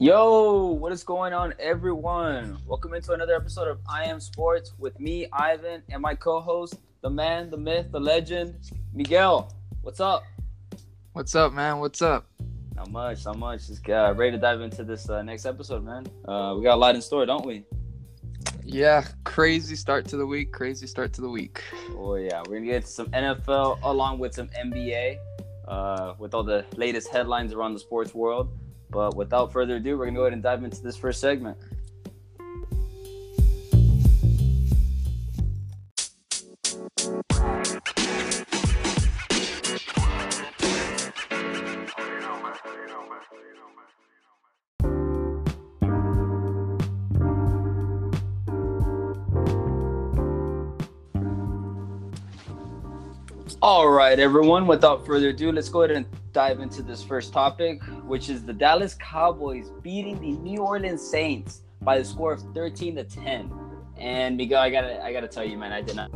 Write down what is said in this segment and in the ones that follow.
Yo, what is going on, everyone? Welcome into another episode of I Am Sports with me, Ivan, and my co-host, the man, the myth, the legend, Miguel. What's up? What's up, man? What's up? Not much, not much. Just uh, ready to dive into this uh, next episode, man. Uh, we got a lot in store, don't we? Yeah, crazy start to the week. Crazy start to the week. Oh yeah, we're gonna get some NFL along with some NBA, uh, with all the latest headlines around the sports world. But without further ado, we're gonna go ahead and dive into this first segment. All right, everyone. Without further ado, let's go ahead and dive into this first topic, which is the Dallas Cowboys beating the New Orleans Saints by the score of 13 to 10. And Miguel, I gotta, I gotta tell you, man, I did not.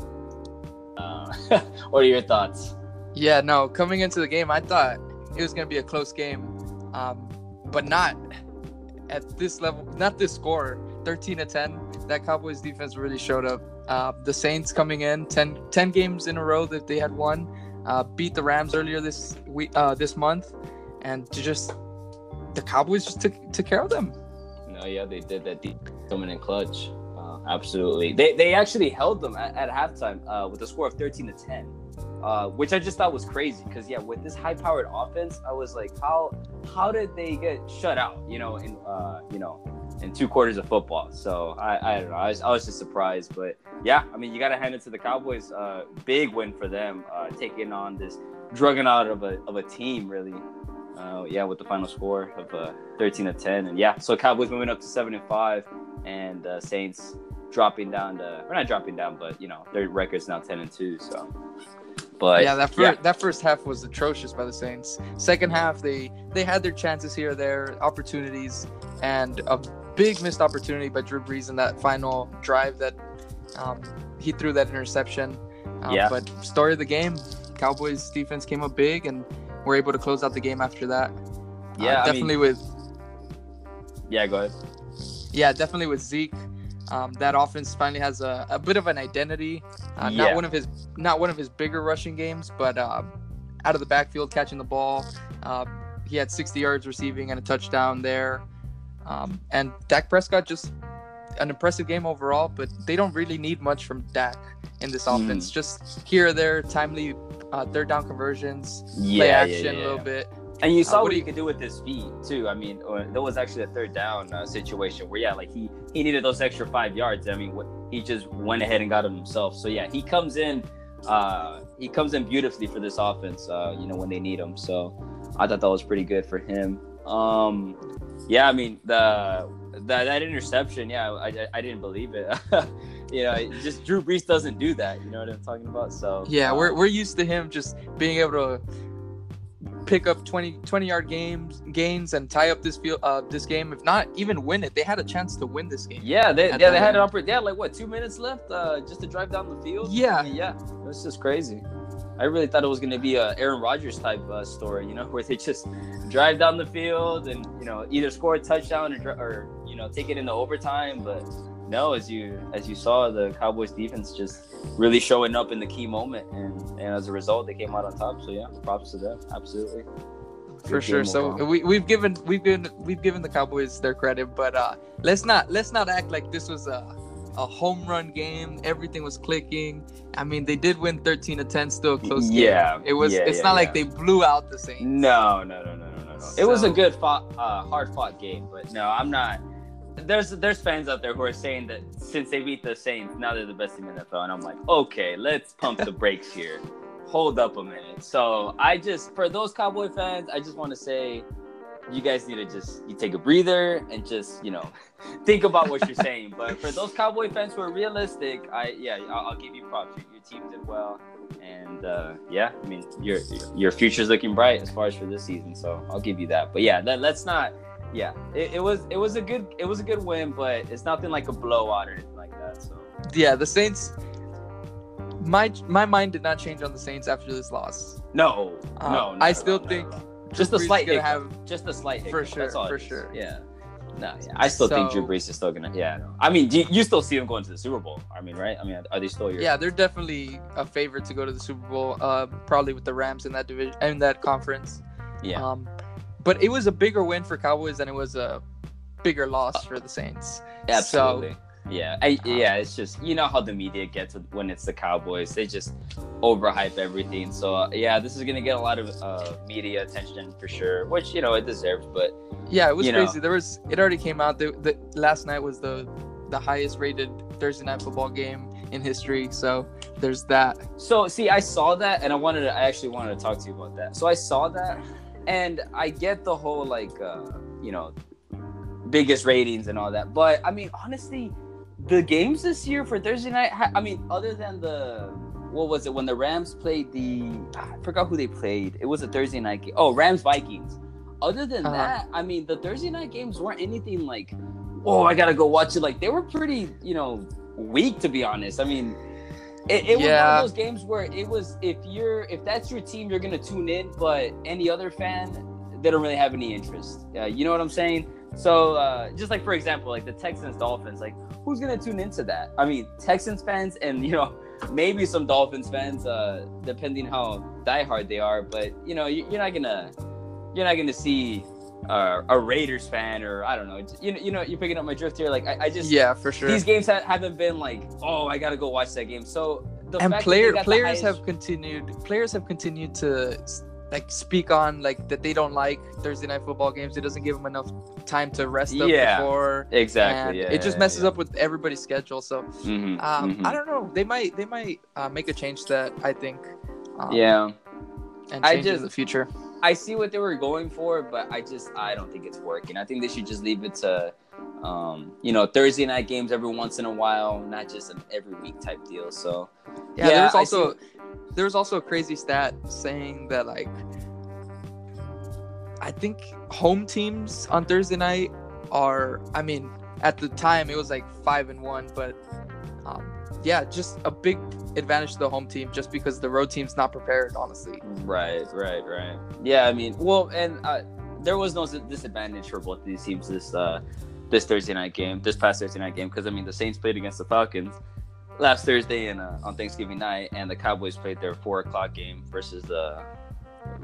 Uh, what are your thoughts? Yeah, no. Coming into the game, I thought it was gonna be a close game, um, but not at this level. Not this score, 13 to 10. That Cowboys defense really showed up. Uh, the Saints coming in 10, 10 games in a row that they had won, uh, beat the Rams earlier this week, uh, this month, and to just the Cowboys just took took care of them. No, yeah, they did that deep dominant clutch. Uh, absolutely, they they actually held them at, at halftime uh, with a score of 13 to 10. Uh, which I just thought was crazy because yeah, with this high-powered offense, I was like, how how did they get shut out? You know, in uh, you know, in two quarters of football. So I, I don't know. I was, I was just surprised, but yeah, I mean, you got to hand it to the Cowboys. Uh, big win for them, uh, taking on this juggernaut of a of a team, really. Uh, yeah, with the final score of uh, 13 to 10, and yeah, so Cowboys moving up to seven and five, and uh, Saints dropping down to, or not dropping down, but you know their record's now 10 and two. So but yeah, that first yeah. that first half was atrocious by the Saints. Second half, they they had their chances here there, opportunities, and a big missed opportunity by Drew Brees in that final drive that um, he threw that interception. Um, yeah. But story of the game, Cowboys defense came up big and were able to close out the game after that. Yeah, uh, definitely I mean, with. Yeah, go ahead. Yeah, definitely with Zeke. Um, that offense finally has a, a bit of an identity. Uh, yeah. Not one of his not one of his bigger rushing games, but uh, out of the backfield catching the ball. Uh, he had 60 yards receiving and a touchdown there. Um, and Dak Prescott just an impressive game overall, but they don't really need much from Dak in this mm. offense. Just here or there, timely uh, third down conversions, yeah, play action yeah, yeah. a little bit. And you saw Uh, what, what he you- could do with his feet too. I mean, uh, there was actually a third down uh, situation where yeah, like he he needed those extra five yards. I mean, he just went ahead and got them himself. So yeah, he comes in, uh, he comes in beautifully for this offense. Uh, you know when they need him. So I thought that was pretty good for him. Um, yeah, I mean the that that interception. Yeah, I I, I didn't believe it. you know, it just Drew Brees doesn't do that. You know what I'm talking about? So Yeah, uh, we're, we're used to him just being able to pick up 20, 20 yard games gains and tie up this field uh this game if not even win it they had a chance to win this game Yeah, they yeah they had an opportunity. They had like what two minutes left uh, just to drive down the field. Yeah. Yeah, it was just crazy. I really thought it was gonna be a Aaron Rodgers type uh, story, you know, where they just drive down the field and you know either score a touchdown or, or you know take it into overtime. But no, as you as you saw, the Cowboys defense just really showing up in the key moment, and and as a result, they came out on top. So yeah, props to them, absolutely. for Good sure so we, we've given we've given we've given the cowboys their credit but uh let's not let's not act like this was a a home run game everything was clicking i mean they did win 13 to 10 still a close game Yeah, it was yeah, it's yeah, not like they blew out the saints No, no, no, no, no, no, no. It was a good fought, uh, hard fought game, but no, I'm not. There's there's fans out there who are saying that since they beat the Saints, now they're the best team in the NFL, and I'm like, okay, let's pump the brakes here. Hold up a minute. So I just for those Cowboy fans, I just want to say, you guys need to just you take a breather and just you know think about what you're saying. But for those Cowboy fans who are realistic, I yeah, I'll, I'll give you props. Your, your team did well, and uh, yeah, I mean your your future's looking bright as far as for this season. So I'll give you that. But yeah, let, let's not. Yeah, it, it was it was a good it was a good win, but it's nothing like a blowout or anything like that. So yeah the saints my my mind did not change on the saints after this loss no, Uh, no, I still think just a Brees slight hiccup. have just a slight hiccup. For sure, That's all for sure. Yeah. No, yeah, I still think Drew Brees is still gonna. Yeah, no. I mean, do you, you still see him going to the Super Bowl? I mean, right? I mean, are they still your? Yeah, they're definitely a favorite to go to the Super Bowl. Uh, probably with the Rams in that division in that conference. yeah. Um, but it was a bigger win for Cowboys than it was a bigger loss for the Saints. Absolutely. Yeah. I, yeah. It's just you know how the media gets when it's the Cowboys. They just overhype everything. So uh, yeah, this is gonna get a lot of uh, media attention for sure, which you know it deserves. But Yeah, it was You know. crazy. There was it already came out. The, the last night was the the highest rated Thursday night football game in history. So there's that. So see, I saw that, and I wanted to. I actually wanted to talk to you about that. So I saw that, and I get the whole like, uh, you know, biggest ratings and all that. But I mean, honestly, the games this year for Thursday night. I mean, other than the what was it when the Rams played the? I forgot who they played. It was a Thursday night game. Oh, Rams Vikings. Other than Uh-huh. that, I mean, the Thursday night games weren't anything like, oh, I gotta go watch it. Like they were pretty, you know, weak to be honest. I mean, it, it was one of those games where it was if you're if that's your team, you're gonna tune in, but any other fan, they don't really have any interest. Uh, you know what I'm saying? So uh, just like for example, like the Texans Dolphins, like who's gonna tune into that? I mean, Texans fans and you know maybe some Dolphins fans, uh, depending how diehard they are. But you know, you, you're not gonna you're not gonna see uh, a Raiders fan or I don't know. You know, you know, you're picking up my drift here. Like I, I just Yeah, for sure. these games ha- haven't been like, oh, I gotta go watch that game. So the and fact player players highest- have continued. Players have continued to like speak on like that they don't like Thursday night football games. It doesn't give them enough time to rest up Yeah, before. exactly. Yeah, it just messes up with everybody's schedule. So hmm um, I don't know. They might they might uh, make a change to that. I think. Um, yeah, and I just- in the future. I see what they were going for, but I just I don't think it's working. I think they should just leave it to, um, you know, Thursday night games every once in a while, not just an every week type deal. So Yeah, Yeah, there's also there was also a crazy stat saying that like I think home teams on Thursday night are I mean at the time it was like five and one, but um, yeah, just a big advantage to the home team just because the road team's not prepared, honestly. Right, right, right. Yeah, I mean, well, and uh, there was no disadvantage for both these teams this uh, this Thursday night game, this past Thursday night game, because I mean, the Saints played against the Falcons last Thursday and uh, on Thanksgiving night, and the Cowboys played their four o'clock game versus the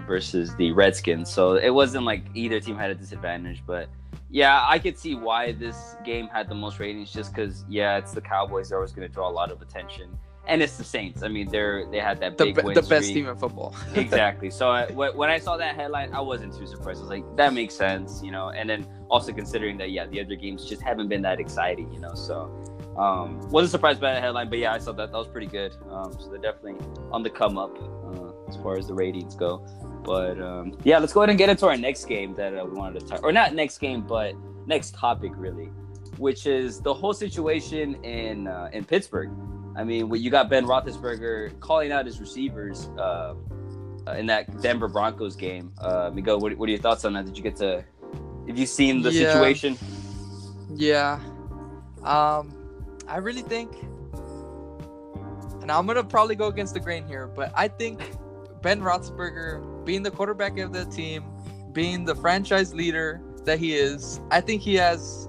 versus the Redskins. So it wasn't like either team had a disadvantage, but yeah, I could see why this game had the most ratings, just because yeah, it's the Cowboys. They're always going to draw a lot of attention. And it's the Saints. I mean, they're they had that The, big be- win the best team in football. exactly. So I, when I saw that headline, I wasn't too surprised. I was like, that makes sense, you know. And then also considering that, yeah, the other games just haven't been that exciting, you know. So um, wasn't surprised by the headline, but yeah, I saw that. That was pretty good. Um, so they're definitely on the come up uh, as far as the ratings go. But um, yeah, let's go ahead and get into our next game that uh, we wanted to talk, or not next game, but next topic really, which is the whole situation in uh, in Pittsburgh. I mean, when you got Ben Roethlisberger calling out his receivers uh, uh, in that Denver Broncos game. Uh, Miguel, what, what are your thoughts on that? Did you get to? Have you seen the Yeah. situation? Yeah. Um, I really think, and I'm gonna probably go against the grain here, but I think Ben Roethlisberger, being the quarterback of the team, being the franchise leader that he is, I think he has,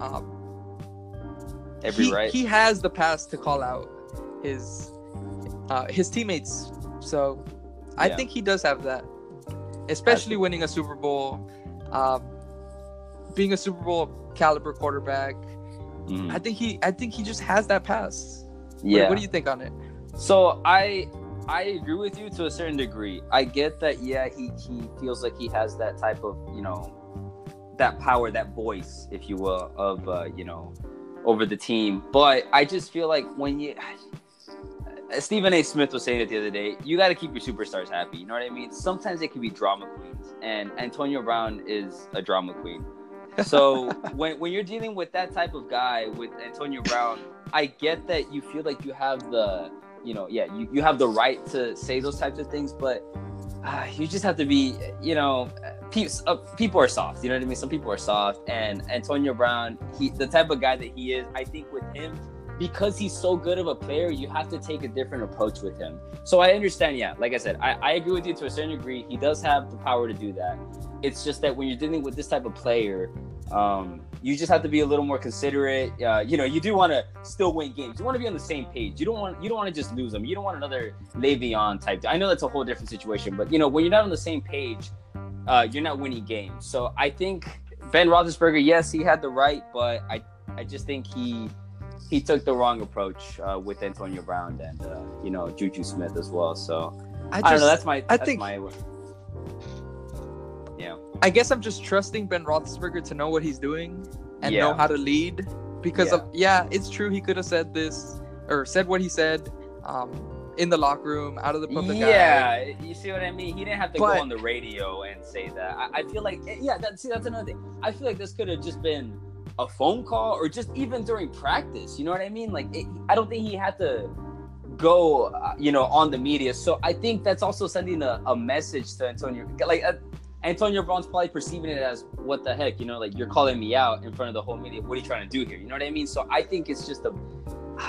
um, Every he, right. he has the pass to call out his uh, his teammates. So I Yeah. think he does have that, especially winning a Super Bowl, um, being a Super Bowl caliber quarterback. Mhm. I think he I think he just has that pass. What- Yeah. What, do you think on it? So I I agree with you to a certain degree. I get that. Yeah, he he feels like he has that type of you know that power, that voice, if you will, of uh, you know over the team. But I just feel like when you Stephen A. Smith was saying it the other day, you got to keep your superstars happy. You know what I mean? Sometimes they can be drama queens, and Antonio Brown is a drama queen. So when when you're dealing with that type of guy with Antonio Brown, I get that you feel like you have the you know yeah you, you have the right to say those types of things, but uh, you just have to be you know pe- uh, people are soft. You know what I mean? Some people are soft, and Antonio Brown, he the type of guy that he is, I think with him. Because he's so good of a player, you have to take a different approach with him. So I understand, yeah. Like I said, I, I agree with you to a certain degree. He does have the power to do that. It's just that when you're dealing with this type of player, Um, you just have to be a little more considerate. Uh, you know, you do want to still win games. You want to be on the same page. You don't want you don't want to just lose them. You don't want another Le'Veon type. I know that's a whole different situation, but you know when you're not on the same page, uh, you're not winning games. So I think Ben Roethlisberger, yes, he had the right, but I I just think he he took the wrong approach uh, with Antonio Brown and uh, you know Juju Smith as well. So I, just, I don't know. That's my. I think. My. I guess I'm just trusting Ben Roethlisberger to know what he's doing and yeah. know how to lead. Because yeah. of yeah, it's true. He could have said this or said what he said. Um, in the locker room, out of the public yeah, eye. you see what I mean. He didn't have to but, go on the radio and say that. I, I feel like, yeah, that, see, that's another thing. I feel like this could have just been a phone call or just even during practice. You know what I mean? Like, it, I don't think he had to go, uh, you know, on the media. So I think that's also sending a, a message to Antonio. Like, uh, Antonio Brown's probably perceiving it as what the heck, you know, like you're calling me out in front of the whole media. What are you trying to do here? You know what I mean? So I think it's just a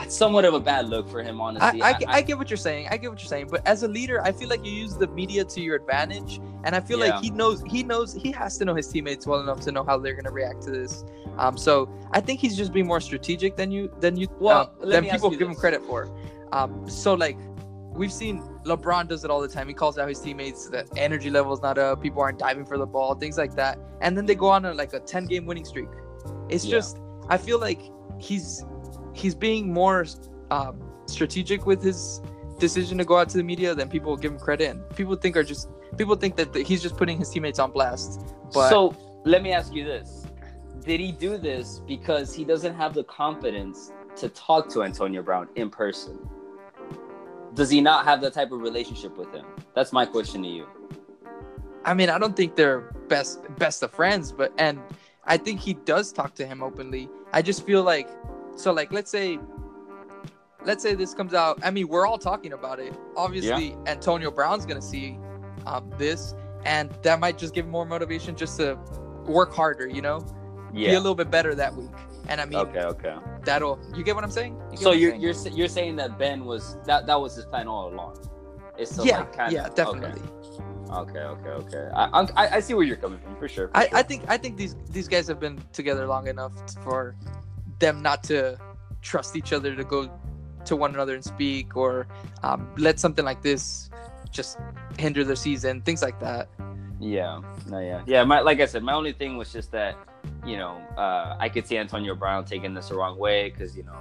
somewhat of a bad look for him, honestly. I, I, I, get what you're saying. I get what you're saying. But as a leader, I feel like you use the media to your advantage, and I feel yeah. like he knows he knows he has to know his teammates well enough to know how they're gonna react to this. Um, so I think he's just being more strategic than you than you well, uh, than people give this. him credit for. Um, so like we've seen LeBron does it all the time. He calls out his teammates that energy level is not up, people aren't diving for the ball, things like that, and then they go on a, like a 10 game winning streak. It's yeah. just I feel like he's he's being more um, strategic with his decision to go out to the media than people give him credit, and people think are just people think that he's just putting his teammates on blast. But so let me ask you this: Did he do this because he doesn't have the confidence to talk to Antonio Brown in person? Does he not have that type of relationship with him? That's my question to you. I mean, I don't think they're best best of friends, but and I think he does talk to him openly. I just feel like so like let's say let's say this comes out. I mean, we're all talking about it. Obviously, yeah. Antonio Brown's gonna see um, this, and that might just give him more motivation just to work harder. You know, yeah. be a little bit better that week. And I mean, okay, okay, that'll you get what I'm saying? You so you're you're you're saying that Ben was that that was his plan all along. It's so yeah, like kind yeah, definitely. Okay. Okay, okay, okay. I, I, I see where you're coming from for sure. For I, sure. I think I think these these guys have been together long enough for them not to trust each other to go to one another and speak or um, let something like this just hinder their season, things like that. Yeah, no, yeah, yeah. My like I said, my only thing was just that you know uh, I could see Antonio Brown taking this the wrong way because you know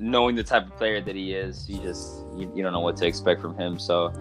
knowing the type of player that he is, you just you, you don't know what to expect from him. So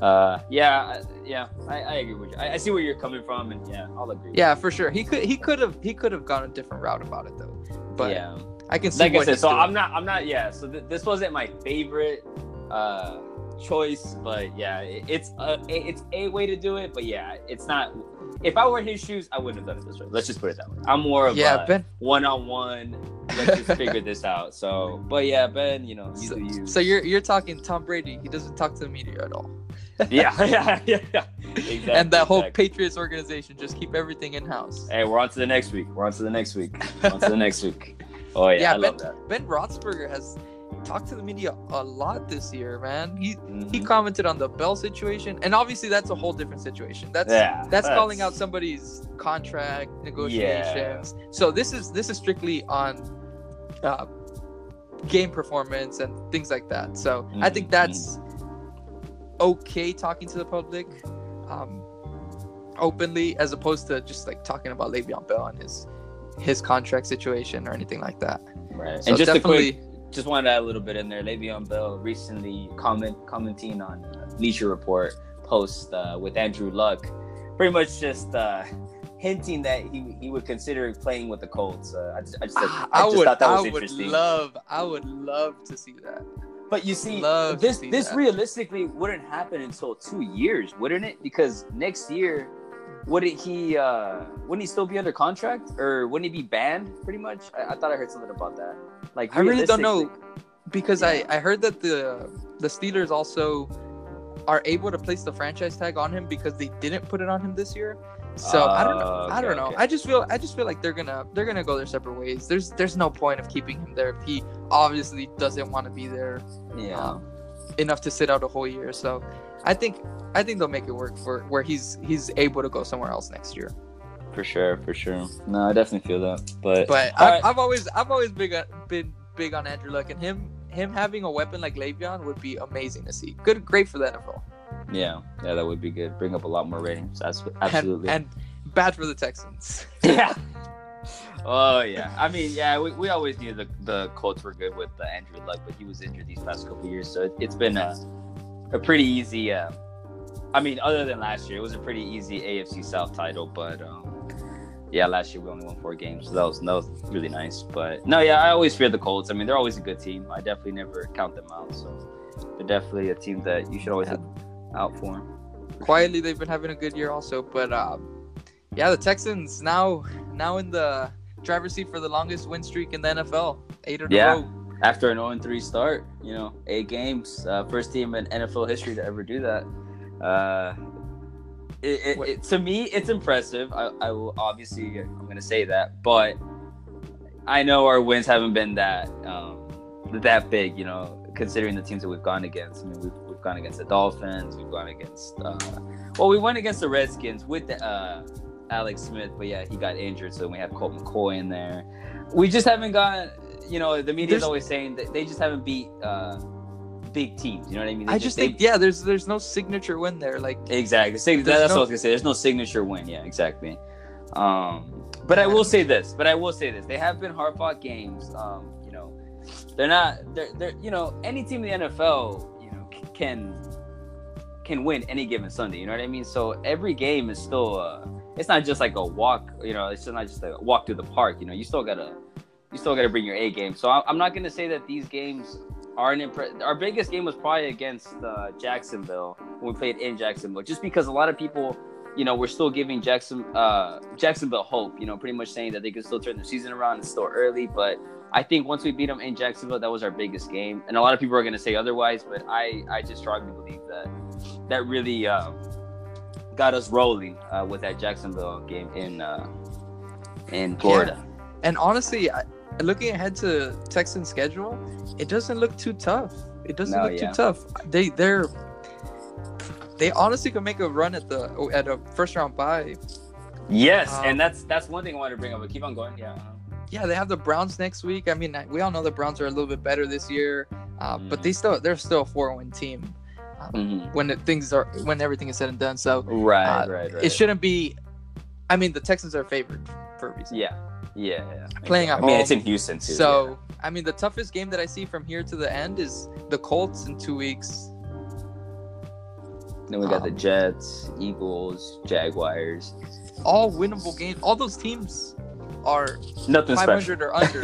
uh, yeah, yeah, I, I agree with you. I, I, see where you're coming from, and yeah, I'll agree. Yeah, for sure. He could he could have he could have gone a different route about it though. But yeah, I can see. Like I said, so doing. I'm not I'm not yeah. So th- this wasn't my favorite uh choice, but yeah, it, it's a it's a way to do it. But yeah, it's not. If I were in his shoes, I wouldn't have done it this way. Let's just put it that way. I'm more of yeah, Ben. one on one. Let's just figure this out. So, but yeah, Ben, you know, you so, you. So you're you're talking Tom Brady. He doesn't talk to the media at all. yeah, yeah, yeah, yeah. Exactly, and that whole exactly. Patriots organization just keep everything in house. Hey, we're on to the next week. We're on to the next week. on to the next week. Oh yeah, yeah Ben, Ben Roethlisberger has talked to the media a lot this year, man. He mm-hmm. he commented on the Bell situation, and obviously that's a whole different situation. That's yeah, that's, that's... calling out somebody's contract negotiations. Yeah. So this is this is strictly on uh, game performance and things like that. So mm-hmm. I think mm-hmm. that's okay talking to the public um, openly as opposed to just like talking about Le'Veon Bell and his his contract situation or anything like that. Right. So and just definitely. Quick, just wanted to add a little bit in there. Le'Veon Bell recently comment commenting on Bleacher Report post uh, with Andrew Luck, pretty much just uh, hinting that he, he would consider playing with the Colts. Uh, I just, I just, I just would, thought that was I interesting. would love I would love to see that. But you see, Love this see this that. realistically wouldn't happen until two years, wouldn't it? Because next year, wouldn't he uh wouldn't he still be under contract or wouldn't he be banned pretty much? I, I thought I heard something about that. Like I really don't know because yeah. I, I heard that the the Steelers also are able to place the franchise tag on him because they didn't put it on him this year. So uh, I don't know. Okay, I don't know. Okay. I just feel I just feel like they're gonna they're gonna go their separate ways. There's there's no point of keeping him there if he obviously doesn't want to be there. Yeah. Um, enough to sit out a whole year. So I think I think they'll make it work for where he's he's able to go somewhere else next year. For sure, for sure. No, I definitely feel that. But But I, right. I've always I've always big uh, been big on Andrew Luck, and him him having a weapon like Le'Veon would be amazing to see. Good, great for the NFL. yeah, yeah, that would be good. Bring up a lot more ratings. That's absolutely. And, bad for the Texans. yeah. Oh yeah. I mean, yeah, we, we always knew the the Colts were good with uh, Andrew Luck, but he was injured these past couple years, so it, it's been a a pretty easy. Uh, I mean, other than last year, it was a pretty easy AFC South title, but um, yeah, last year we only won four games, so that was that was really nice. But no, yeah, I always fear the Colts. I mean, they're always a good team. I definitely never count them out, so they're definitely a team that you should always have out for. Quietly, they've been having a good year also. But um, yeah, the Texans now now in the driver's seat for the longest win streak in the NFL, eight in Yeah. a row. after an 0-3 start, you know, eight games, uh, first team in NFL history to ever do that. Uh, it, it, it- to me, it's impressive. I, I will obviously, I'm going to say that, but I know our wins haven't been that um, that big, you know, considering the teams that we've gone against. I mean, we've, we've gone against the Dolphins, we've gone against, uh, well, we went against the Redskins with the, uh, Alex Smith, but yeah, he got injured, so we have Colt McCoy in there. We just haven't got, you know, the media's There's- always saying that they just haven't beat uh, big teams. You know what I mean? They I just they- think yeah, there's there's no signature win there. Like Exactly. Sig- that's no- what I was gonna say. There's no signature win. Yeah, exactly. Um, but I will say this. But I will say this. They have been hard fought games. Um, you know, they're not. They're. They're. You know, any team in the NFL, you know, can can win any given Sunday. You know what I mean? So every game is still. Uh, it's not just like a walk. You know, it's not just a walk through the park. You know, you still gotta. You still gotta bring your A game. So I'm not gonna say that these games impre- Our biggest game was probably against uh, Jacksonville when we played in Jacksonville, just because a lot of people, you know, we're still giving Jackson uh, Jacksonville hope. You know, pretty much saying that they could still turn the season around. It's still early, but I think once we beat them in Jacksonville, that was our biggest game. And a lot of people are going to say otherwise, but I I just strongly believe that that really uh, got us rolling uh, with that Jacksonville game in uh, in Florida. And honestly, I, looking ahead to Texans schedule, it doesn't look too tough. It doesn't No, look yeah. too tough. They they're they honestly could make a run at the at a first round bye. Yes, Um, and that's that's one thing I wanted to bring up. But keep on going. Yeah. Yeah, they have the Browns next week. I mean, we all know the Browns are a little bit better this year, uh, but Mhm. they still they're still a four win team Mhm. when the things are when everything is said and done. So Right, Uh, right, right. it shouldn't be. I mean, the Texans are favored for a reason. Yeah, yeah, yeah. Playing at I mean, it's in Houston too. So I mean, the toughest game that I see from here to the end is the Colts in two weeks. Then we got the Um, Jets, Eagles, Jaguars. All winnable games. All those teams are Nothing 500 special. or under.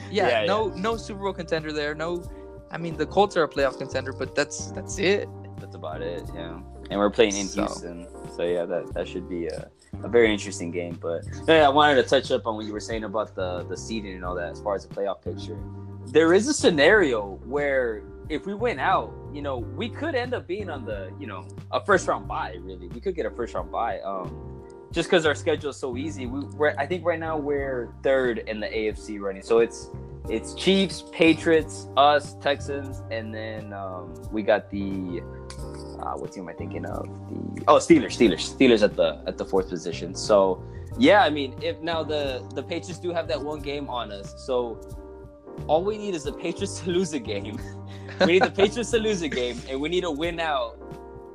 Yeah, Yeah, no, no Super Bowl contender there. No, I mean the Colts are a playoff contender, but that's that's it. That's about it. Yeah, and we're playing in So- Houston, so yeah, that that should be a, a very interesting game. But yeah, I wanted to touch up on what you were saying about the the seeding and all that as far as the playoff picture. There is a scenario where if we win out, you know, we could end up being on the you know a first round bye. Really, we could get a first round bye. Um, just because our schedule is so easy, we, I think right now we're third in the AFC running, so it's it's Chiefs, Patriots, us, Texans, and then um, we got the uh, what team am I thinking of? The oh Steelers, Steelers, Steelers at the at the fourth position. So yeah, I mean, if now the the Patriots do have that one game on us, so all we need is the Patriots to lose a game. we need the Patriots to lose a game, and we need to win out,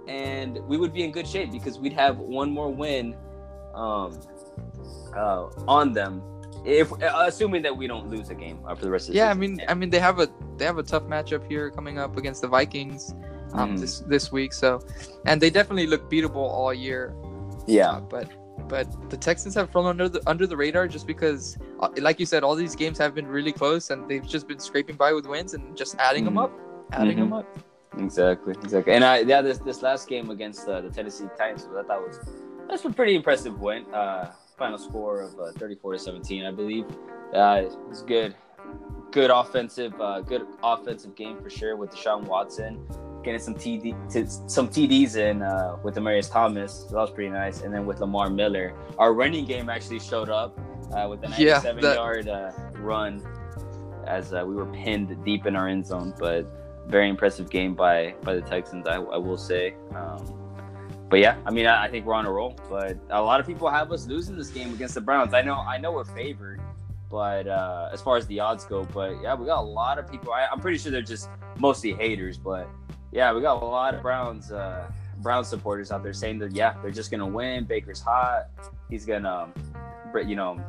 and we would be in good shape because we'd have one more win um, uh, on them. If uh, assuming that we don't lose a game uh, for the rest of the Yeah, I season. mean, I mean they have a they have a tough matchup here coming up against the Vikings um, Mhm. this this week. So, and they definitely look beatable all year. yeah, Uh, but but the Texans have flown under the under the radar just because, uh, like you said, all these games have been really close and they've just been scraping by with wins and just adding them Mhm. up, adding Mhm. them up. Exactly, exactly. And I yeah, this this last game against uh, the Tennessee Titans, I thought was that's a pretty impressive win. Uh, final score of uh, 34 to 17, I believe. Uh, it was good, good offensive, uh, good offensive game for sure with Deshaun Watson getting some TD, some TDs in uh, with Demaryius Thomas. So that was pretty nice. And then with Lamar Miller, our running game actually showed up uh, with a Yeah, 97 that- yard uh, run as uh, we were pinned deep in our end zone, but very impressive game by by the Texans. I, I will say. Um, but yeah, I mean, I, I, think we're on a roll. But a lot of people have us losing this game against the Browns. I know, I know we're favored, but uh, as far as the odds go, but yeah, we got a lot of people. I, am pretty sure they're just mostly haters, but yeah, we got a lot of Browns. Uh, Brown supporters out there saying that yeah, they're just gonna win. Baker's hot. He's gonna, you know,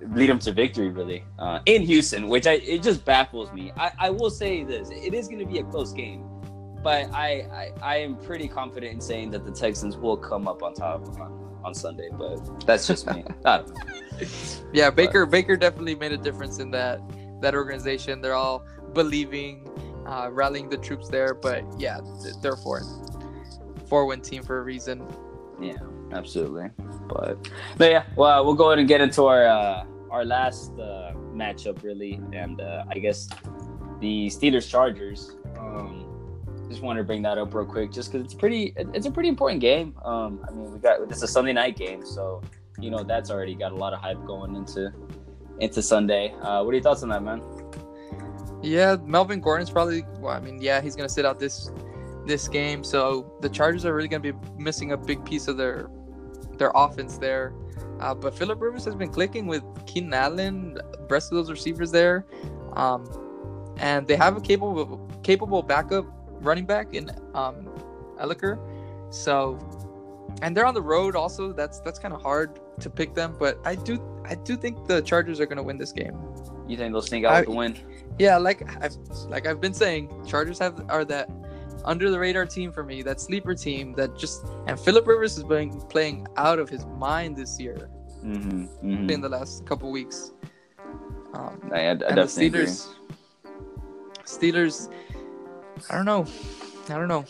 lead them to victory really uh, in Houston, which I it just baffles me. I, I will say this: it is gonna be a close game, but I, I I am pretty confident in saying that the Texans will come up on top on, on Sunday. But that's just me. yeah, Baker but, Baker definitely made a difference in that that organization. They're all believing, uh, rallying the troops there. But yeah, they're for it four win team for a reason. Yeah, absolutely. But, but yeah, well, we'll go ahead and get into our uh, our last uh, matchup really, and uh, I guess the Steelers Chargers. Um, just wanted to bring that up real quick, just because it's pretty. It's a pretty important game. Um, I mean, we got it's a Sunday night game, so you know that's already got a lot of hype going into into Sunday. Uh, what are your thoughts on that, man? Yeah, Melvin Gordon's probably. Well, I mean, yeah, he's gonna sit out this this game. So the Chargers are really to be missing a big piece of their their offense there. Uh, but Philip Rivers has been clicking with Keenan Allen, rest of those receivers there, um, and they have a capable capable backup running back in um, Ekeler. So, and they're on the road also. That's that's kind of hard to pick them, but I do I do think the Chargers are to win this game. You think they'll sneak out I, with the win? Yeah, like I've like I've been saying, Chargers have are that under the radar team for me, that sleeper team that just and Philip Rivers has been playing out of his mind this year. Mm-hmm, mm-hmm. In the last couple weeks. Um, I, I, I and the Steelers, agree. Steelers, I don't know, I don't know.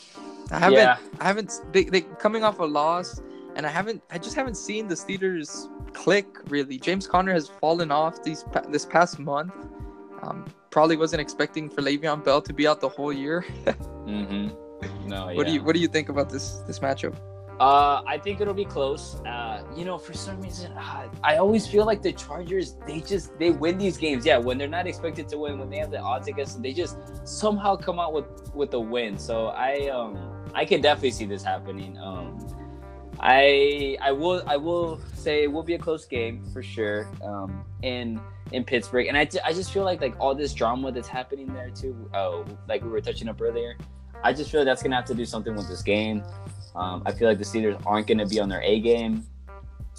I haven't, yeah. I haven't. They they coming off a loss, and I haven't. I just haven't seen the Steelers click really. James Conner has fallen off these this past month. Um, probably wasn't expecting for Le'Veon Bell to be out the whole year. mm-hmm. No. What yeah. do you What do you think about this this matchup? Uh, I think it'll be close. Uh, you know, for some reason, uh, I always feel like the Chargers, they just they win these games. Yeah, when they're not expected to win, when they have the odds against them, they just somehow come out with with a win. So I um I can definitely see this happening. Um, I I will I will say it will be a close game for sure. Um, in in Pittsburgh, and I, I just feel like like all this drama that's happening there too. Oh, like we were touching up earlier. I just feel like that's gonna have to do something with this game. Um, I feel like the Steelers aren't gonna be on their A game,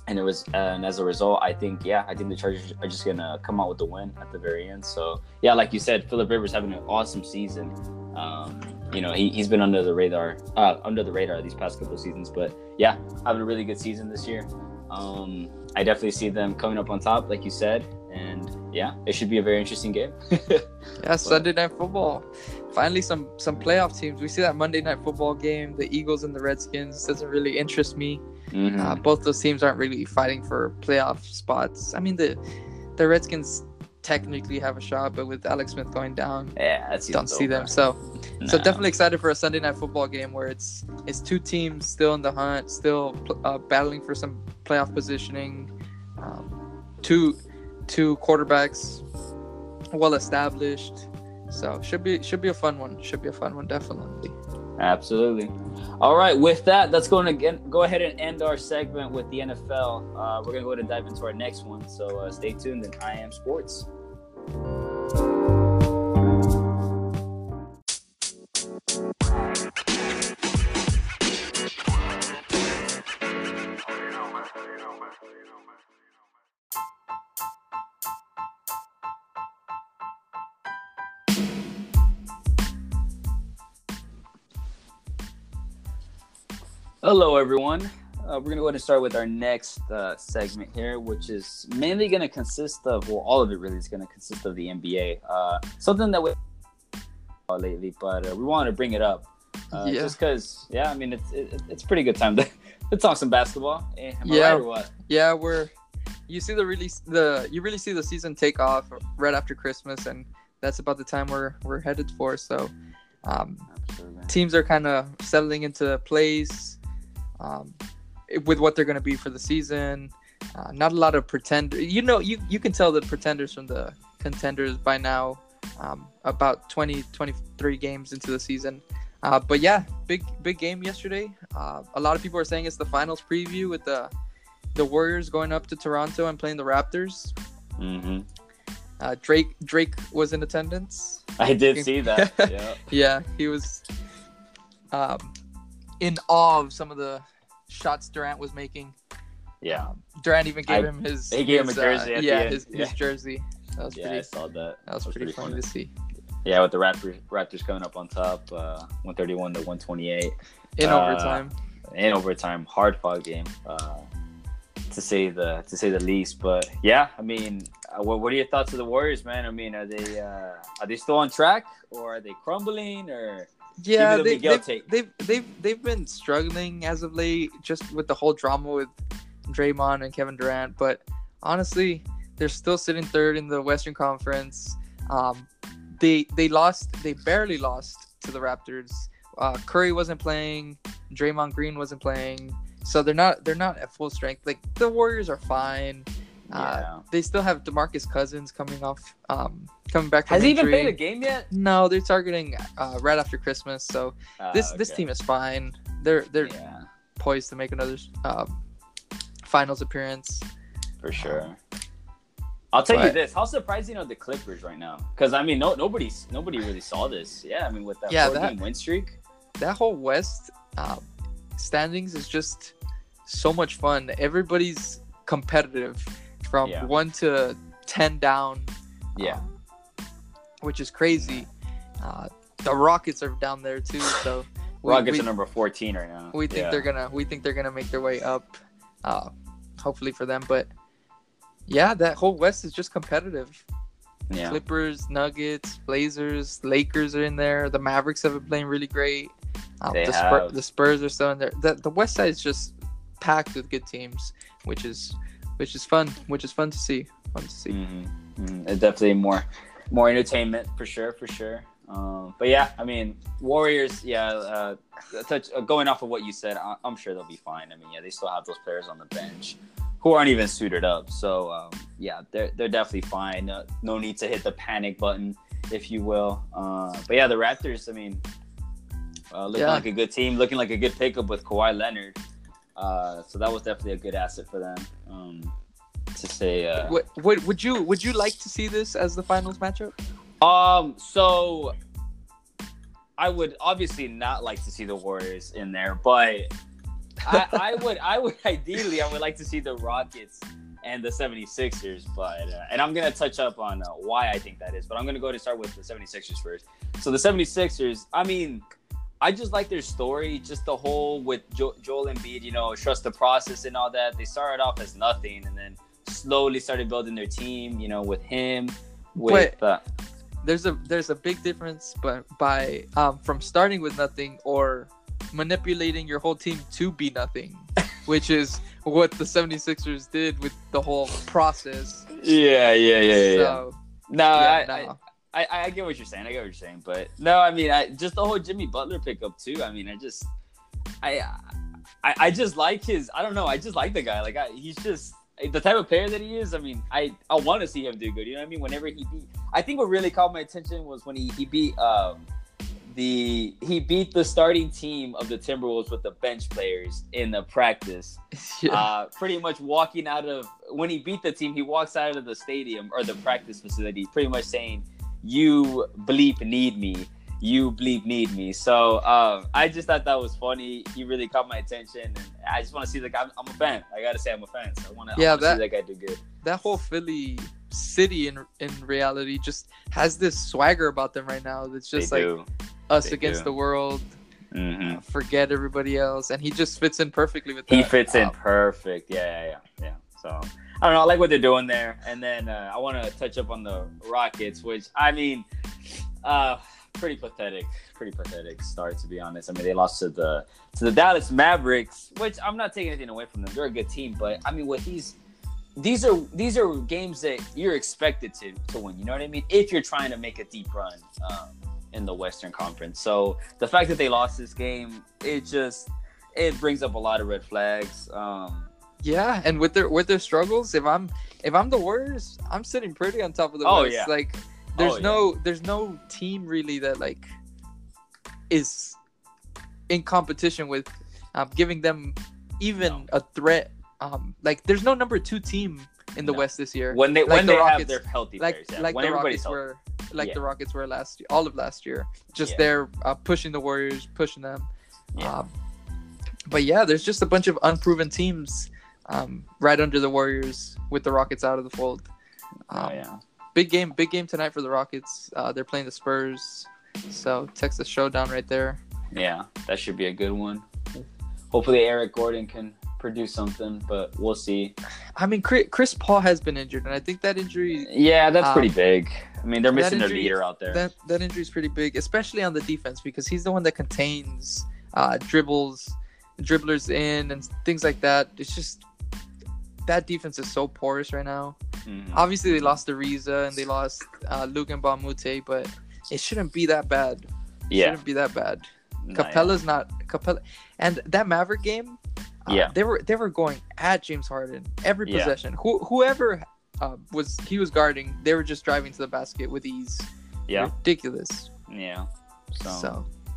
and it was and as a result, I think yeah, I think the Chargers are just gonna come out with the win at the very end. So yeah, like you said, Philip Rivers having an awesome season. Um, you know, he, he's been under the radar, uh, under the radar these past couple seasons, but yeah, having a really good season this year. Um, I definitely see them coming up on top, like you said, and yeah, it should be a very interesting game. yeah, Sunday night football. Finally, some some playoff teams. We see that Monday night football game, the Eagles and the Redskins. Doesn't really interest me. Mm-hmm. Uh, both those teams aren't really fighting for playoff spots. I mean, the the Redskins technically have a shot, but with Alex Smith going down, yeah, don't see them. So, no. so definitely excited for a Sunday night football game where it's it's two teams still in the hunt, still uh, battling for some playoff positioning. Um, two two quarterbacks well established. So should be should be a fun one. Should be a fun one, definitely. Absolutely. All right. With that, let's go and again go ahead and end our segment with the NFL. Uh, we're gonna go ahead and dive into our next one. So uh, stay tuned. And I am sports. Hello, everyone. Uh, we're going to go ahead and start with our next uh, segment here, which is mainly going to consist of, well, all of it really is going to consist of the NBA. Uh, something that we lately, but uh, we wanted to bring it up. Uh, yeah. Just because, yeah, I mean, it's it, it's pretty good time to, to talk some basketball. Eh, yeah. Right yeah, we're. You see the release the you really see the season take off right after Christmas, and that's about the time we're we're headed for. So, um, teams are kind of settling into place um, with what they're going to be for the season. Uh, not a lot of pretenders. You know, you you can tell the pretenders from the contenders by now. Um, about 20, 23 games into the season. Uh, but yeah, big big game yesterday. Uh, a lot of people are saying it's the finals preview with the the Warriors going up to Toronto and playing the Raptors. Mm-hmm. Uh, Drake Drake was in attendance. I did see that. yeah. Yeah, he was um, in awe of some of the shots Durant was making. Yeah. Um, Durant even gave I- him his. he gave him a jersey Uh, at the yeah, his, his jersey. That was Yeah, I saw that. That was, pretty, funny to see. Yeah, with the Raptors, Raptors coming up on top, uh, 131 to 128 In Uh, overtime. in overtime, hard fought game, uh, to say the to say the least. But yeah, I mean, uh, what, what are your thoughts of the Warriors, man? I mean, are they uh, are they still on track, or are they crumbling, or Yeah, they, Miguel they've, they've they've they've been struggling as of late, just with the whole drama with Draymond and Kevin Durant. But honestly, they're still sitting third in the Western Conference. Um, they they lost, they barely lost to the Raptors. Uh, Curry wasn't playing, Draymond Green wasn't playing, so they're not they're not at full strength. Like the Warriors are fine. Uh, yeah? they still have Demarcus Cousins coming off, um, coming back from Has he even played a game yet? No, they're targeting uh, right after Christmas. So Uh, this this team is fine. They're they're yeah, poised to make another um, finals appearance. for sure. I'll tell you this: How surprising are the Clippers right now? Because I mean, no, nobody's nobody really saw this. Yeah, I mean, with that Yeah, four that- game win streak. That whole West um, standings is just so much fun. Everybody's competitive from Yeah. one to ten down. Yeah. um, which is crazy. Uh, the Rockets are down there too, so we- Rockets we, are number 14 right now. we think Yeah. they're gonna we think they're gonna make their way up uh hopefully for them but yeah that whole west is just competitive yeah. clippers nuggets blazers lakers are in there the mavericks have been playing really great um, They the, Spur- have. the spurs are still in there the, the west side is just packed with good teams which is which is fun which is fun to see fun to see hmm It's definitely more more entertainment for sure, for sure. Um, but yeah, I mean, Warriors. Yeah, uh, touch, uh, going off of what you said, I, I'm sure they'll be fine. I mean, yeah, they still have those players on the bench who aren't even suited up. So um, yeah, they're they're definitely fine. Uh, no need to hit the panic button, if you will. Uh, but yeah, the Raptors. I mean, uh, looking Yeah. like a good team, looking like a good pickup with Kawhi Leonard. Uh, so that was definitely a good asset for them. Um, to say, uh, what, what would you would you like to see this as the finals matchup Um, so I would obviously not like to see the Warriors in there, but I, I would I would ideally I would like to see the Rockets and the 76ers, but uh, and I'm going to touch up on uh, why I think that is, but I'm going to go to start with the 76ers first. So the 76ers, I mean, I just like their story, just the whole with jo- Joel Embiid, you know, trust the process and all that. They started off as nothing and then slowly started building their team, you know, with him with uh, there's a there's a big difference but by um, from starting with nothing or manipulating your whole team to be nothing which is what the 76ers did with the whole process Yeah, yeah, yeah, yeah. no, yeah, I, no. I, I, get what you're saying. I get what you're saying, but no, I mean, I just the whole Jimmy Butler pickup too. I mean, I just, I, I, I just like his. I don't know. I just like the guy. Like, I, he's just the type of player that he is. I mean, I, I want to see him do good. You know what I mean? Whenever he beat, I think what really caught my attention was when he he beat um the he beat the starting team of the Timberwolves with the bench players in the practice yeah. uh, pretty much walking out of when he beat the team, he walks out of the stadium or the practice facility, pretty much saying, "You bleep need me, you bleep need me." So um, I just thought that was funny. He really caught my attention, and I just want to see the guy. I'm, I'm a fan. I gotta say, I'm a fan. So I want to Yeah, see that- that guy do good. that whole philly city in in reality just has this swagger about them right now that's just they like do. us They against do. the world Mhm. uh, forget everybody else and he just fits in perfectly with that He fits in Um, perfect. Yeah, yeah, yeah, yeah. So I don't know. I like what they're doing there. And then uh, I want to touch up on the Rockets, which I mean, uh, pretty pathetic. Pretty pathetic start to be honest. I mean, they lost to the to the Dallas Mavericks, which I'm not taking anything away from them. They're a good team, but I mean, with these. These are these are games that you're expected to to win. You know what I mean? If you're trying to make a deep run um, in the Western Conference, so the fact that they lost this game, it just it brings up a lot of red flags. Um, Yeah, and with their with their struggles, if I'm if I'm the Warriors, I'm sitting pretty on top of the Oh, West. yeah. Like there's Oh, yeah. no there's no team really that like is in competition with, um, giving them even a threat. Um, like there's no number two team in the No. West this year. when they Like when the they have their healthy like players, yeah. like when the Rockets healthy. were like Yeah. the Rockets were last year, all of last year. Just Yeah. there uh, pushing the Warriors, pushing them. Yeah. Um, but yeah, there's just a bunch of unproven teams um, right under the Warriors with the Rockets out of the fold. Um, oh yeah. Big game, big game tonight for the Rockets. Uh, they're playing the Spurs, so Texas showdown right there. Yeah, that should be a good one. Hopefully, Eric Gordon can produce something, but we'll see. I mean, Chris, Paul has been injured, and I think that injury Yeah, that's Um, pretty big. I mean, they're missing their leader out there. that that injury is pretty big, especially on the defense because he's the one that contains uh, dribbles, dribblers in, and things like that. It's just that defense is so porous right now. Mhm. Obviously, they lost Ariza and they lost uh, Luc Mbah a Moute, but it shouldn't be that bad. It yeah, shouldn't be that bad. Nah, yeah. Capela's not Capela, and that Maverick game. Uh, Yeah. they were they were going at James Harden every Yeah. possession. Who, whoever uh, was he was guarding, they were just driving to the basket with ease. Yeah, ridiculous. yeah. So, So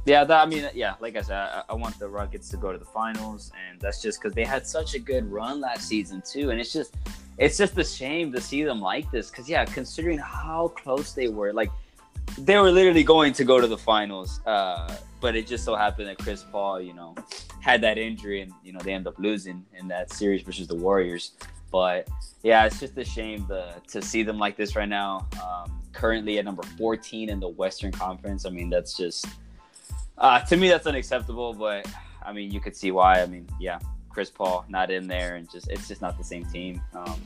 yeah, that, I mean, yeah, like I said, I, I want the Rockets to go to the finals, and that's just because they had such a good run last season too, and it's just, it's just a shame to see them like this. Because yeah, considering how close they were, like they were literally going to go to the finals, uh, but it just so happened that Chris Paul, you know, had that injury, and you know they end up losing in that series versus the Warriors. But yeah, it's just a shame to to see them like this right now. Um, currently at number 14 in the Western Conference. I mean, that's just uh, to me that's unacceptable. But I mean, you could see why. I mean, yeah, Chris Paul not in there, and just it's just not the same team. Um,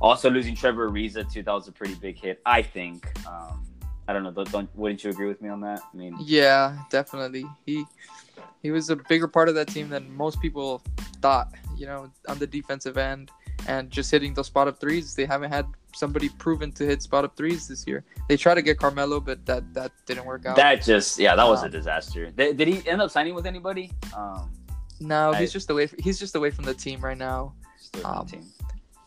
also losing Trevor Ariza too, that was a pretty big hit. I think. Um, I don't know. Don't, don't wouldn't you agree with me on that? I mean, yeah, definitely. He he was a bigger part of that team than most people thought. You know, on the defensive end and just hitting those spot up threes. They haven't had somebody proven to hit spot up threes this year. They tried to get Carmelo, but that that didn't work out. that just yeah, that was a Um, disaster. Did, did he end up signing with anybody? Um, no, he's just away. He's just away from the team right now. still on the Um, team.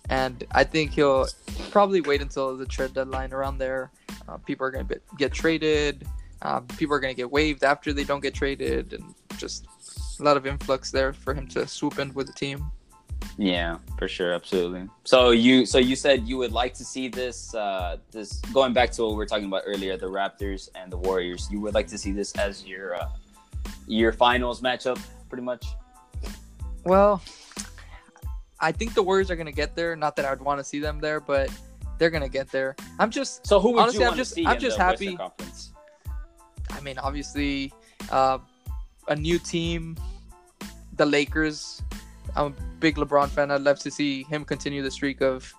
and I think he'll probably wait until the trade deadline around there. Uh, people are going to get traded. Um, people are going to get waived after they don't get traded, and just a lot of influx there for him to swoop in with the team. Yeah, for sure, absolutely. So you, so you said you would like to see this, uh, this going back to what we were talking about earlier, the Raptors and the Warriors. You would like to see this as your, uh, your finals matchup, pretty much. Well, I think the Warriors are going to get there. Not that I would want to see them there, but they're going to get there. I'm just, So who would Honestly, you I'm just- I'm just happy- I mean, obviously, uh, a new team, the Lakers. I'm a big LeBron fan. I'd love to see him continue the streak of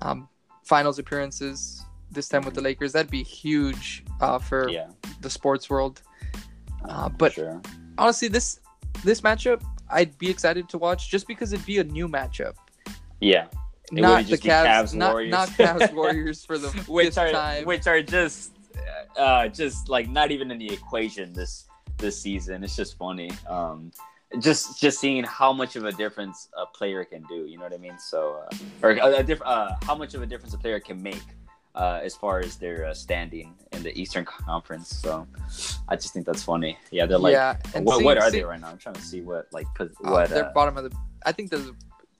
um, finals appearances. This time with the Lakers, that'd be huge uh, for Yeah, the sports world. Uh, but sure. honestly, this this matchup, I'd be excited to watch just because it'd be a new matchup. Yeah, It not the Cavs, Cavs not, Warriors. not Cavs Warriors for the which are time. which are just, uh, just like not even in the equation this this season. It's just funny. Um, just just seeing how much of a difference a player can do. You know what I mean? So, uh, or a, a diff- uh, how much of a difference a player can make uh, as far as their uh, standing in the Eastern Conference. So, I just think that's funny. Yeah, they're like, yeah, what, seeing- what are see- they right now? I'm trying to see what like Uh, what. they're Uh, bottom of the. I think there's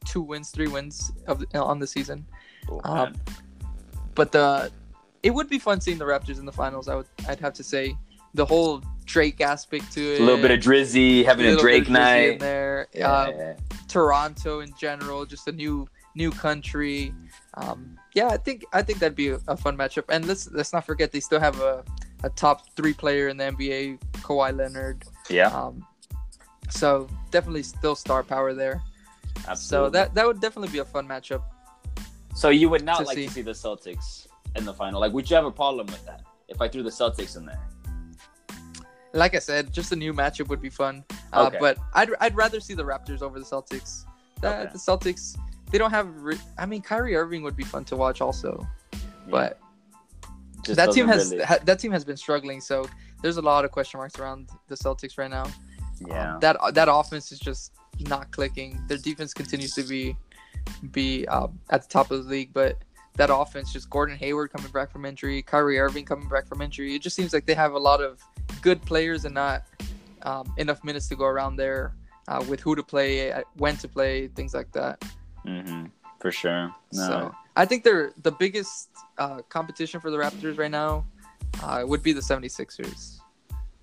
two wins, three wins of the, on the season. oh, um. But the it would be fun seeing the Raptors in the finals. I would I'd have to say the whole Drake aspect to it. a little bit of Drizzy having a bit Drake of Drizzy in night. there. Yeah, Uh, yeah. Toronto in general, just a new new country. Um, yeah, I think I think that'd be a, a fun matchup. And let's let's not forget they still have a, a top three player in the NBA, Kawhi Leonard. yeah, Um, so definitely still star power there. absolutely. So that that would definitely be a fun matchup. So you would not to like see. to see the Celtics in the final? Like, would you have a problem with that if I threw the Celtics in there? Like I said, just a new matchup would be fun. Uh, Okay. But I'd I'd rather see the Raptors over the Celtics. The, Okay. the Celtics they don't have. Re- I mean, Kyrie Irving would be fun to watch also, but Just that team has really- ha, that team has been struggling. So there's a lot of question marks around the Celtics right now. yeah, Um, that that offense is just not clicking. Their defense continues to be be um, at the top of the league, but that offense just Gordon Hayward coming back from injury, Kyrie Irving coming back from injury. It just seems like they have a lot of good players and not um, enough minutes to go around there uh, with who to play, uh, when to play, things like that. hmm For sure. No. So I think they're the biggest uh, competition for the Raptors right now uh, would be the 76ers.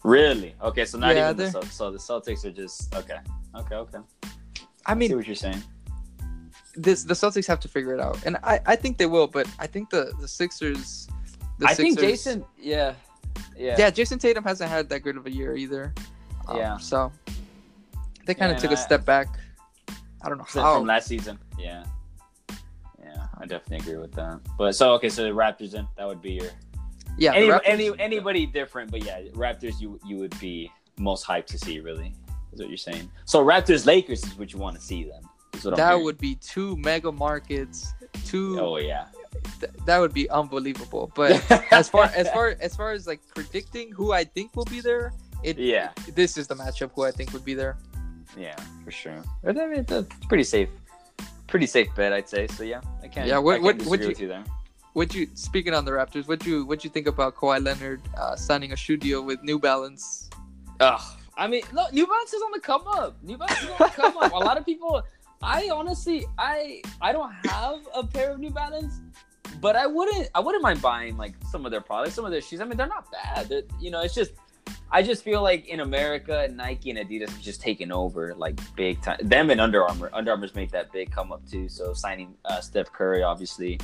Really? Okay, so not Yeah, even the they're- so the Celtics are just okay. Okay, okay. I I see mean, what you're saying. this the Celtics have to figure it out, and I, I think they will. But I think the the Sixers. The I think Jayson. Yeah. Yeah. Yeah, Jayson Tatum hasn't had that good of a year either. Um, Yeah. So they kind Yeah, of took and a I- step back. I don't know From- how. from last season. Yeah. Yeah, I definitely agree with that. But so okay, so the Raptors that would be your yeah, any, Raptors- any anybody different, but yeah, Raptors you you would be most hyped to see really. Is what you're saying. So Raptors Lakers is what you want to see then. That would be two mega markets. Two Oh yeah. Th- that would be unbelievable. But as far as far as far as like predicting who I think will be there, it Yeah. this is the matchup who I think would be there. Yeah, for sure. I mean, that's pretty safe. Pretty safe bet, I'd say. So yeah, I can't. Yeah, what- I can't what- disagree what you- with you there. What you speaking on the Raptors? What you what you think about Kawhi Leonard uh, signing a shoe deal with New Balance? Ugh. I mean, look, New Balance is on the come up. New Balance is on the come up. A lot of people. I honestly, I I don't have a pair of New Balance, but I wouldn't I wouldn't mind buying like some of their products, some of their shoes. I mean, they're not bad. They're, you know, it's just I just feel like in America, Nike and Adidas have just taken over like big time. Them and Under Armour. Under Armour's made that big come up too. So signing uh, Steph Curry, obviously,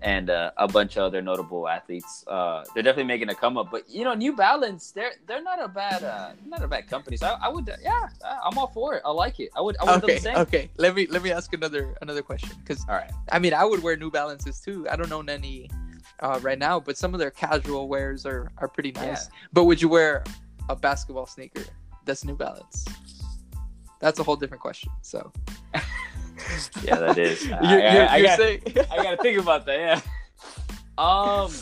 and uh, a bunch of other notable athletes. Uh, they're definitely making a come up. But you know, New Balance, they're they're not a bad uh, not a bad company. So I, I would, yeah, I'm all for it. I like it. I would, I would Okay, the same. okay. Let me let me ask another another question because All right. I mean I would wear New Balances too. I don't own any uh, right now, but some of their casual wears are are pretty nice. But would you wear a basketball sneaker that's New Balance? That's a whole different question. So Yeah, that is. you're, I- I- you're, I you're got- saying I gotta think about that. Yeah. Um,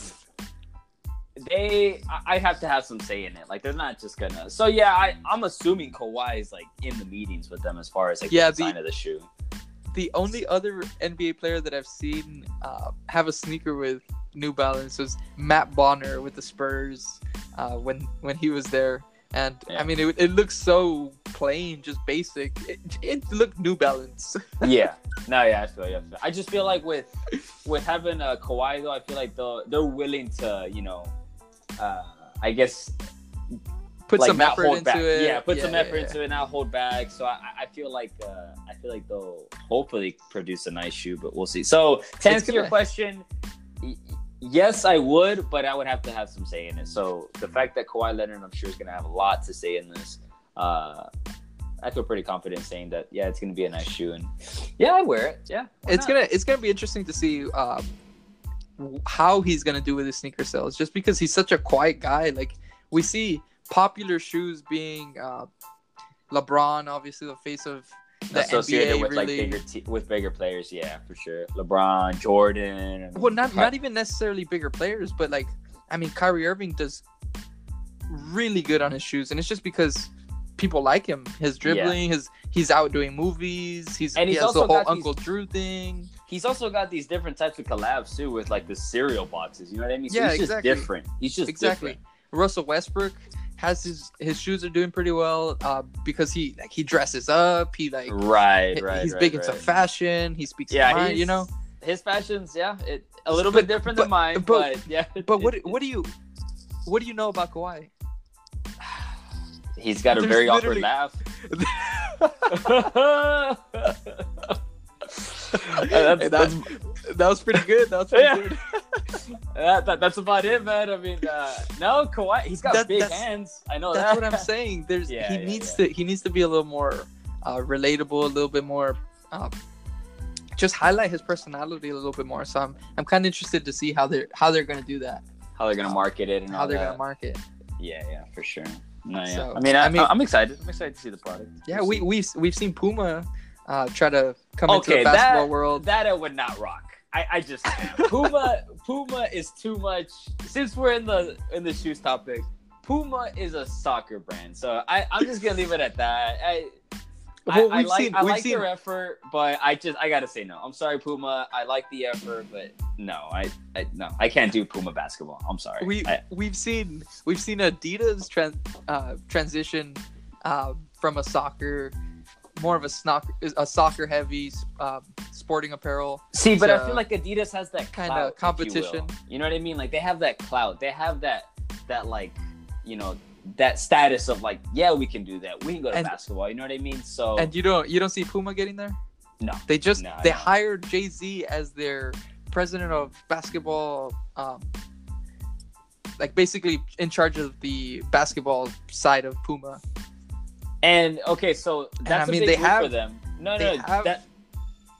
they, I I have to have some say in it. Like they're not just gonna. So yeah, I, I'm assuming Kawhi is like in the meetings with them as far as like Yeah, the design of the shoe. The only other NBA player that I've seen uh, have a sneaker with New Balance was Matt Bonner with the Spurs uh, when when he was there. And Yeah. I mean, it, it looks so plain, just basic. It, it looked New Balance. yeah. No, yeah, I feel you. I I just feel like with with having a Kawhi though, I feel like they're they're willing to, you know, uh, I guess Put like some not effort hold into back. it. Yeah, put some yeah, effort yeah. into it, not hold back. So I, I feel like uh, I feel like they'll hopefully produce a nice shoe, but we'll see. So to answer your question, yes, I would, but I would have to have some say in it. So the fact that Kawhi Leonard, I'm sure, is going to have a lot to say in this. Uh, I feel pretty confident saying that. Yeah, it's going to be a nice shoe, and yeah, I wear it. Yeah, It's not? gonna it's gonna be interesting to see um, how he's gonna do with his sneaker sales. Just because he's such a quiet guy, like we see popular shoes being uh, LeBron, obviously the face of the associated NBA, with like really. bigger te- with bigger players. Yeah, for sure. LeBron, Jordan. Well, not not even necessarily bigger players, but like I mean, Kyrie Irving does really good on his shoes, and it's just because people like him. His dribbling, his he's out doing movies. He's And he he's the also whole got these- Uncle Drew thing. he's also got these different types of collabs too with like the cereal boxes. You know what I mean? So Yeah, he's just exactly. different. He's just exactly. different. Russell Westbrook has his his shoes are doing pretty well uh, because he like he dresses up. He like Right, right. he's right, big right. into fashion. He speaks Yeah, mind, you know. His fashions, yeah, it a little But- bit different but- than mine, but- but, yeah. But what what do you what do you know about Kawhi? He's got a There's very awkward laugh. That's- that's, that was pretty good. That was pretty Yeah. good. that, that- that's about it, man. I mean, uh, no, Kawhi, he's got That- big hands. I know That's that. what I'm saying. There's Yeah, he yeah, needs yeah. to he needs to be a little more uh, relatable, a little bit more um, just highlight his personality a little bit more. So I'm I'm kind of interested to see how they're how they're gonna do that, How they're gonna market it and how they're that. gonna market. Yeah, yeah, for sure. No, yeah. So, I mean, I, I mean- am excited. I'm excited to see the product. Yeah, we see. we've we've seen Puma uh, try to come into the basketball that- world. that I would not rock. I, I just Puma Puma is too much. Since we're in the in the shoes topic, Puma is a soccer brand, so I I'm just gonna leave it at that. I Well, I, I like seen- I we've like seen- your effort, but I just I gotta say no. I'm sorry, Puma. I like the effort, but no, I, I no I can't do Puma basketball. I'm sorry. we I- we've seen we've seen Adidas trans, uh, transition uh, from a soccer, more of a snock, a soccer heavy um, sporting apparel. See, but I feel like Adidas has that if you competition. will. You, know what I mean? Like they have that clout. They have that that like you know that status of like yeah we can do that. We can go to And- basketball. You know what I mean? So And you don't you don't see Puma getting there? no. They just No, they hired Jay Z as their president of basketball, um, like basically in charge of the basketball side of Puma. And okay, so that's I mean, a big they have- for them. No, they no, have- that.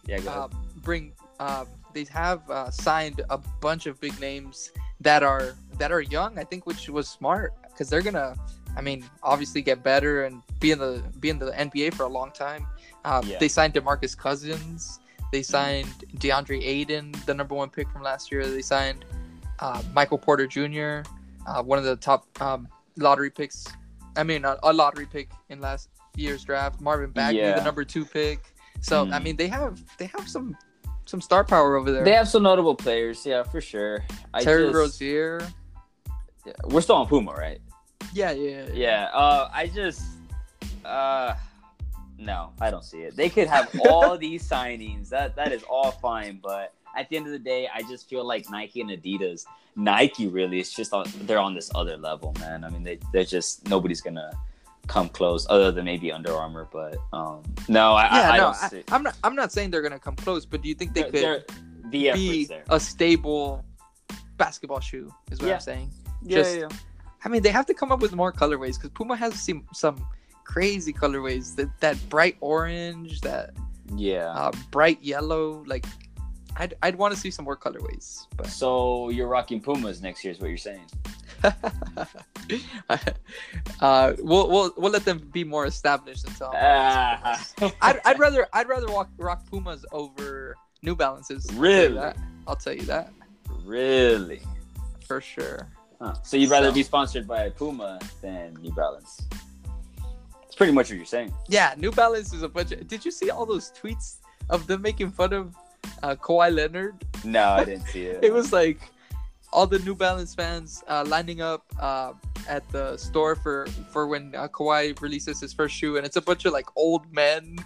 Yeah, go ahead. Uh, bring um, they have uh, signed a bunch of big names that are that are young. I think, which was smart because they're gonna. I mean, obviously get better and be in the be in the NBA for a long time. Uh, Yeah. They signed DeMarcus Cousins. They signed Deandre Ayton, the number one pick from last year. They signed uh, Michael Porter Jr., uh, one of the top um, lottery picks. I mean, a, a lottery pick in last year's draft. Marvin Bagley, Yeah. the number two pick. So I Mm. mean, they have they have some some star power over there. They have some notable players, yeah, for sure. I Terry just- Rozier. yeah, we're still on Puma, right? Yeah, yeah, Yeah. Uh, I just, uh, no, I don't see it. They could have all these signings. That that is all fine, but at the end of the day, I just feel like Nike and Adidas. Nike really is just on. They're on this other level, man. I mean, they they're just nobody's gonna come close other than maybe Under Armour, but um, no, I, Yeah, I, I no, don't I, see. I'm not. I'm not saying they're gonna come close, but do you think they They're- could they're- the be a stable basketball shoe? Is what Yeah. I'm saying. Yeah, just- yeah, yeah. I mean, they have to come up with more colorways because Puma has some some crazy colorways. That that bright orange, that Yeah. uh, bright yellow. Like, I'd I'd want to see some more colorways. But So you're rocking Pumas next year, is what you're saying? uh, we'll we'll we'll let them be more established until. Ah. I'd, I'd rather I'd rather walk, rock Pumas over New Balances. I'll tell Really? I'll tell you that really. for sure. Huh. So you'd rather So- be sponsored by Puma than New Balance? It's pretty much what you're saying. Yeah, New Balance is a bunch. Of, did you see all those tweets of them making fun of uh, Kawhi Leonard? No, I didn't see it. It was like all the New Balance fans uh, lining up uh, at the store for for when uh, Kawhi releases his first shoe, and it's a bunch of like old men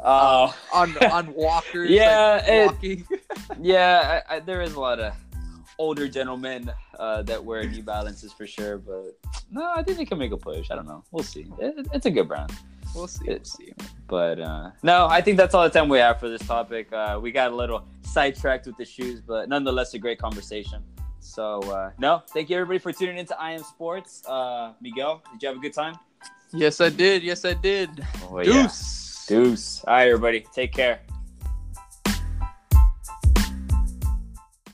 Oh, on on walkers. Yeah, like, it- walking. yeah. I, I, there is a lot of older gentlemen uh, that wear New Balances for sure, but no, I think they can make a push. I don't know. We'll see. It, it's a good brand, we'll see. We'll see. but uh, no, I think that's all the time we have for this topic. Uh, we got a little sidetracked with the shoes, but nonetheless, a great conversation. So uh, no, thank you everybody for tuning into I Am Sports. Uh, Miguel, did you have a good time? Yes, I did. Yes, I did. Oh, yeah. Deuce. Deuce. All right, everybody. Take care.